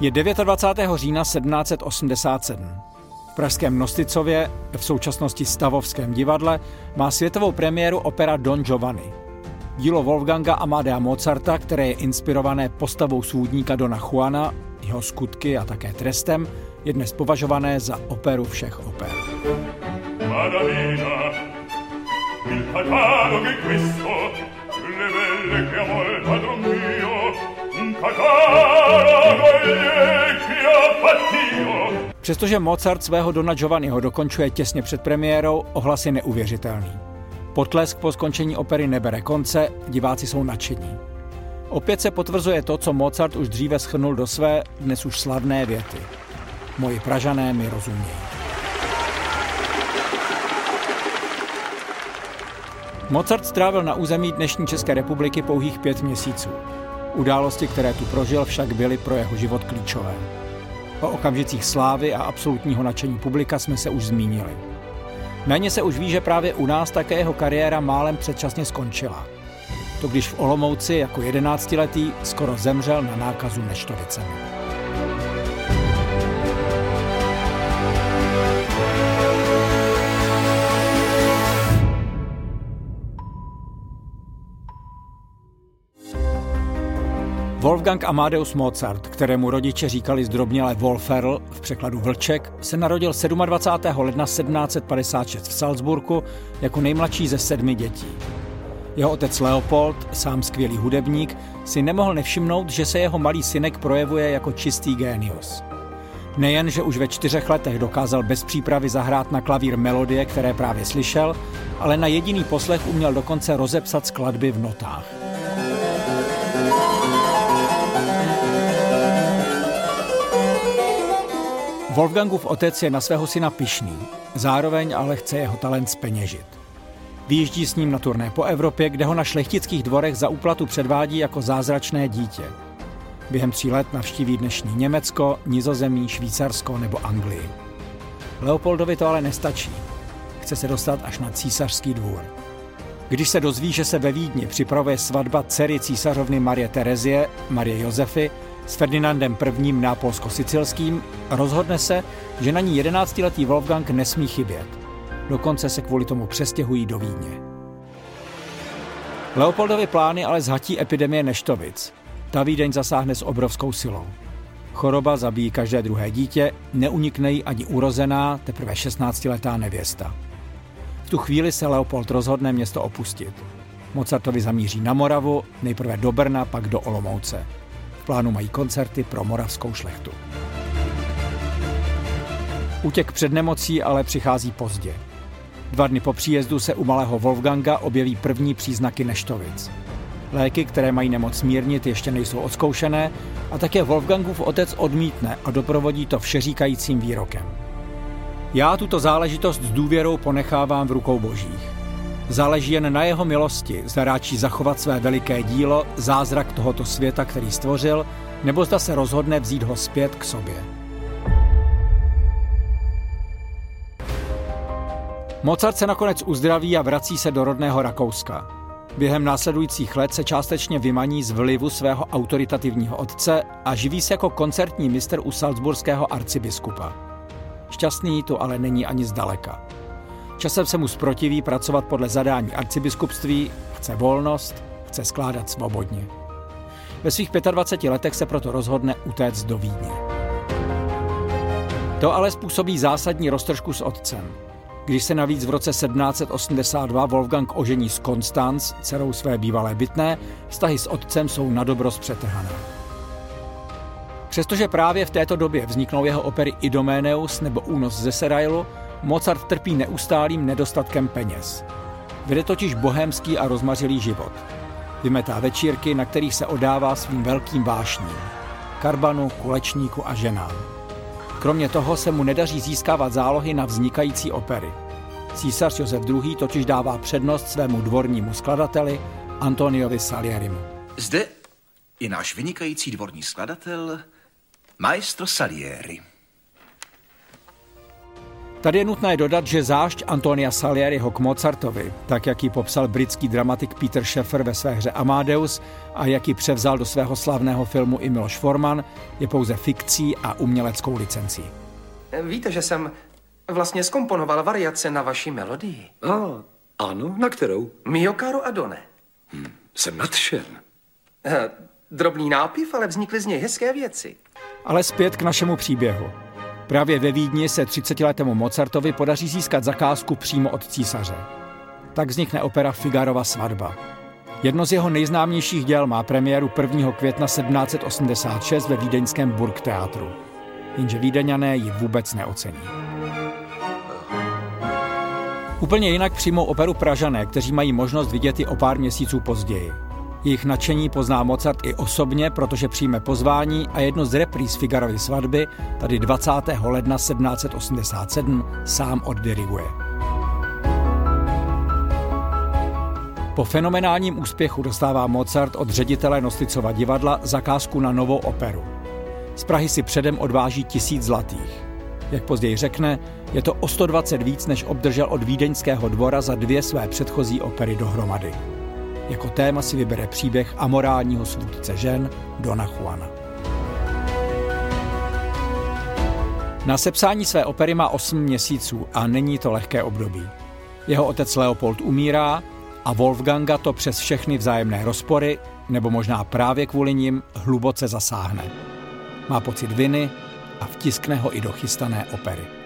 Je 29. října 1787. V pražském Nosticově, v současnosti Stavovském divadle, má světovou premiéru opera Don Giovanni. Dílo Wolfganga Amadea Mozarta, které je inspirované postavou svůdníka Dona Juana, jeho skutky a také trestem, je dnes považované za operu všech oper. Madalena, il Přestože Mozart svého Dona Giovanniho dokončuje těsně před premiérou, ohlas je neuvěřitelný. Potlesk po skončení opery nebere konce, diváci jsou nadšení. Opět se potvrzuje to, co Mozart už dříve schrnul do své, dnes už slavné věty. Moji pražané mi rozumějí. Mozart strávil na území dnešní České republiky pouhých pět měsíců. Události, které tu prožil, však byly pro jeho život klíčové. O okamžicích slávy a absolutního nadšení publika jsme se už zmínili. Méně se už ví, že právě u nás také jeho kariéra málem předčasně skončila. To když v Olomouci jako jedenáctiletý skoro zemřel na nákazu neštovicemi. Wolfgang Amadeus Mozart, kterému rodiče říkali zdrobněle Wolferl, v překladu Vlček, se narodil 27. ledna 1756 v Salzburgu jako nejmladší ze sedmi dětí. Jeho otec Leopold, sám skvělý hudebník, si nemohl nevšimnout, že se jeho malý synek projevuje jako čistý génius. Nejen, že už ve čtyřech letech dokázal bez přípravy zahrát na klavír melodie, které právě slyšel, ale na jediný poslech uměl dokonce rozepsat skladby v notách. Wolfgangův otec je na svého syna pišný, zároveň ale chce jeho talent speněžit. Vyjíždí s ním na turné po Evropě, kde ho na šlechtických dvorech za úplatu předvádí jako zázračné dítě. Během tří let navštíví dnešní Německo, Nizozemí, Švýcarsko nebo Anglii. Leopoldovi to ale nestačí. Chce se dostat až na císařský dvůr. Když se dozví, že se ve Vídni připravuje svatba dcery císařovny Marie Terezie, Marie Josefy, s Ferdinandem I. nápolsko-sicilským, rozhodne se, že na ní 11-letý Wolfgang nesmí chybět. Dokonce se kvůli tomu přestěhují do Vídně. Leopoldovy plány ale zhatí epidemie neštovic. Ta Vídeň zasáhne s obrovskou silou. Choroba zabíjí každé druhé dítě, neunikne jí ani urozená, teprve 16-letá nevěsta. V tu chvíli se Leopold rozhodne město opustit. Mozartovi zamíří na Moravu, nejprve do Brna, pak do Olomouce. Plánu mají koncerty pro moravskou šlechtu. Útěk před nemocí ale přichází pozdě. Dva dny po příjezdu se u malého Wolfganga objeví první příznaky neštovic. Léky, které mají nemoc mírnit, ještě nejsou odzkoušené a také Wolfgangův otec odmítne a doprovodí to všeříkajícím výrokem. Já tuto záležitost s důvěrou ponechávám v rukou božích. Záleží jen na jeho milosti, zda ráčí zachovat své veliké dílo, zázrak tohoto světa, který stvořil, nebo zda se rozhodne vzít ho zpět k sobě. Mozart se nakonec uzdraví a vrací se do rodného Rakouska. Během následujících let se částečně vymaní z vlivu svého autoritativního otce a živí se jako koncertní mistr u salzburského arcibiskupa. Šťastný to ale není ani zdaleka. Časem se mu zprotiví pracovat podle zadání arcibiskupství, chce volnost, chce skládat svobodně. Ve svých 25 letech se proto rozhodne utéct do Vídně. To ale způsobí zásadní roztržku s otcem. Když se navíc v roce 1782 Wolfgang ožení s Konstanz, dcerou své bývalé bytné, vztahy s otcem jsou na dobro zpřetrhané. Přestože právě v této době vzniknou jeho opery Idomeneus nebo Únos ze Serailu, Mozart trpí neustálým nedostatkem peněz. Vede totiž bohémský a rozmařilý život. Vymetá večírky, na kterých se odává svým velkým vášním. Karbanu, kulečníku a ženám. Kromě toho se mu nedaří získávat zálohy na vznikající opery. Císař Josef II. totiž dává přednost svému dvornímu skladateli Antoniovi Salierimu. Zde je náš vynikající dvorní skladatel, maestro Salieri. Tady je nutné dodat, že zášť Antonia Salieriho k Mozartovi, tak jak ji popsal britský dramatik Peter Sheffer ve své hře Amadeus a jak ji převzal do svého slavného filmu i Miloš Forman, je pouze fikcí a uměleckou licencí. Víte, že jsem vlastně skomponoval variace na vaši melodii. A, ano, na kterou? Mio caro Adone. Hm, jsem nadšen. Eh, Drobný nápiv, ale vznikly z něj hezké věci. Ale zpět k našemu příběhu. Právě ve Vídni se 30-letému Mozartovi podaří získat zakázku přímo od císaře. Tak vznikne opera Figarova svatba. Jedno z jeho nejznámějších děl má premiéru 1. května 1786 ve vídeňském Burgteatru. Jenže vídeňané ji vůbec neocení. Úplně jinak přijmou operu Pražané, kteří mají možnost vidět ji o pár měsíců později. Jejich nadšení pozná Mozart i osobně, protože přijme pozvání a jedno z repríz Figarovy svatby tady 20. ledna 1787 sám oddiriguje. Po fenomenálním úspěchu dostává Mozart od ředitele Nosticova divadla zakázku na novou operu. Z Prahy si předem odváží tisíc zlatých. Jak později řekne, je to o 120 víc, než obdržel od vídeňského dvora za dvě své předchozí opery dohromady. Jako téma si vybere příběh amorálního svůdce žen Dona Juana. Na sepsání své opery má 8 měsíců a není to lehké období. Jeho otec Leopold umírá a Wolfganga to přes všechny vzájemné rozpory, nebo možná právě kvůli nim, hluboce zasáhne. Má pocit viny a vtiskne ho i do chystané opery.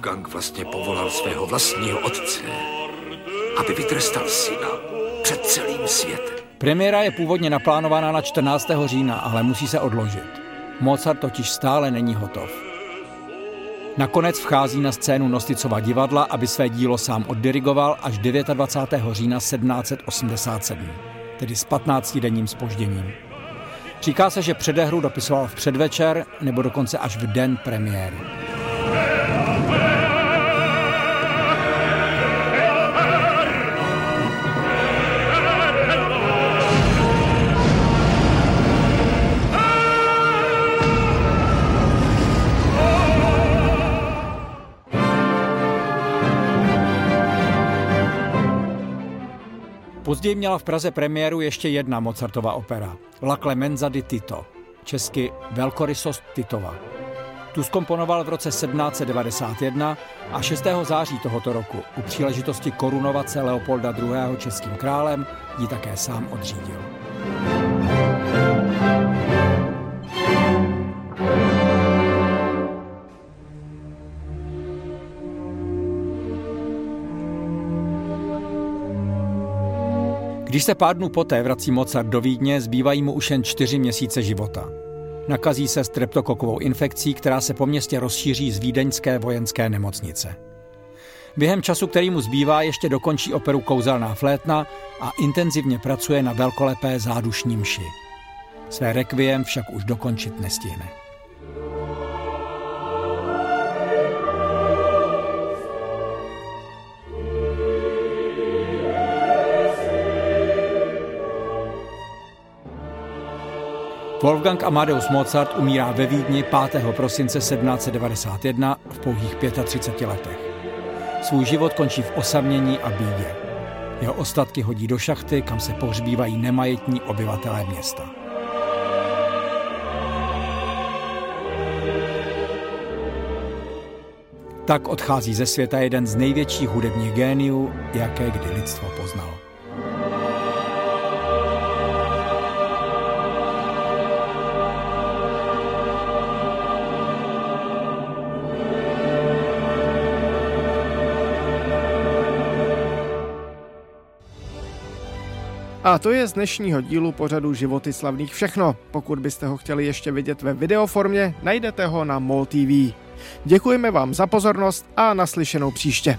Wolfgang vlastně povolal svého vlastního otce, aby vytrestal syna před celým světem. Premiéra je původně naplánovaná na 14. října, ale musí se odložit. Mozart totiž stále není hotov. Nakonec vchází na scénu Nosticova divadla, aby své dílo sám oddirigoval až 29. října 1787, tedy s 15-denním spožděním. Říká se, že předehru dopisoval v předvečer nebo dokonce až v den premiéry. Později měla v Praze premiéru ještě jedna Mozartova opera, La Clemenza di Tito, česky Velkorysost Titova. Tu skomponoval v roce 1791 a 6. září tohoto roku u příležitosti korunovace Leopolda II. českým králem ji také sám odřídil. Když se pár dnů poté vrací Mozart do Vídně, zbývají mu už jen čtyři měsíce života. Nakazí se streptokokovou infekcí, která se po městě rozšíří z vídeňské vojenské nemocnice. Během času, který mu zbývá, ještě dokončí operu Kouzelná flétna a intenzivně pracuje na velkolepé zádušní mši. Své rekviem však už dokončit nestihne. Wolfgang Amadeus Mozart umírá ve Vídni 5. prosince 1791 v pouhých 35 letech. Svůj život končí v osamění a bídě. Jeho ostatky hodí do šachty, kam se pohřbívají nemajetní obyvatelé města. Tak odchází ze světa jeden z největších hudebních géniů, jaké kdy lidstvo poznalo. A to je z dnešního dílu pořadu Životy slavných všechno. Pokud byste ho chtěli ještě vidět ve videoformě, najdete ho na MOL TV. Děkujeme vám za pozornost a naslyšenou příště.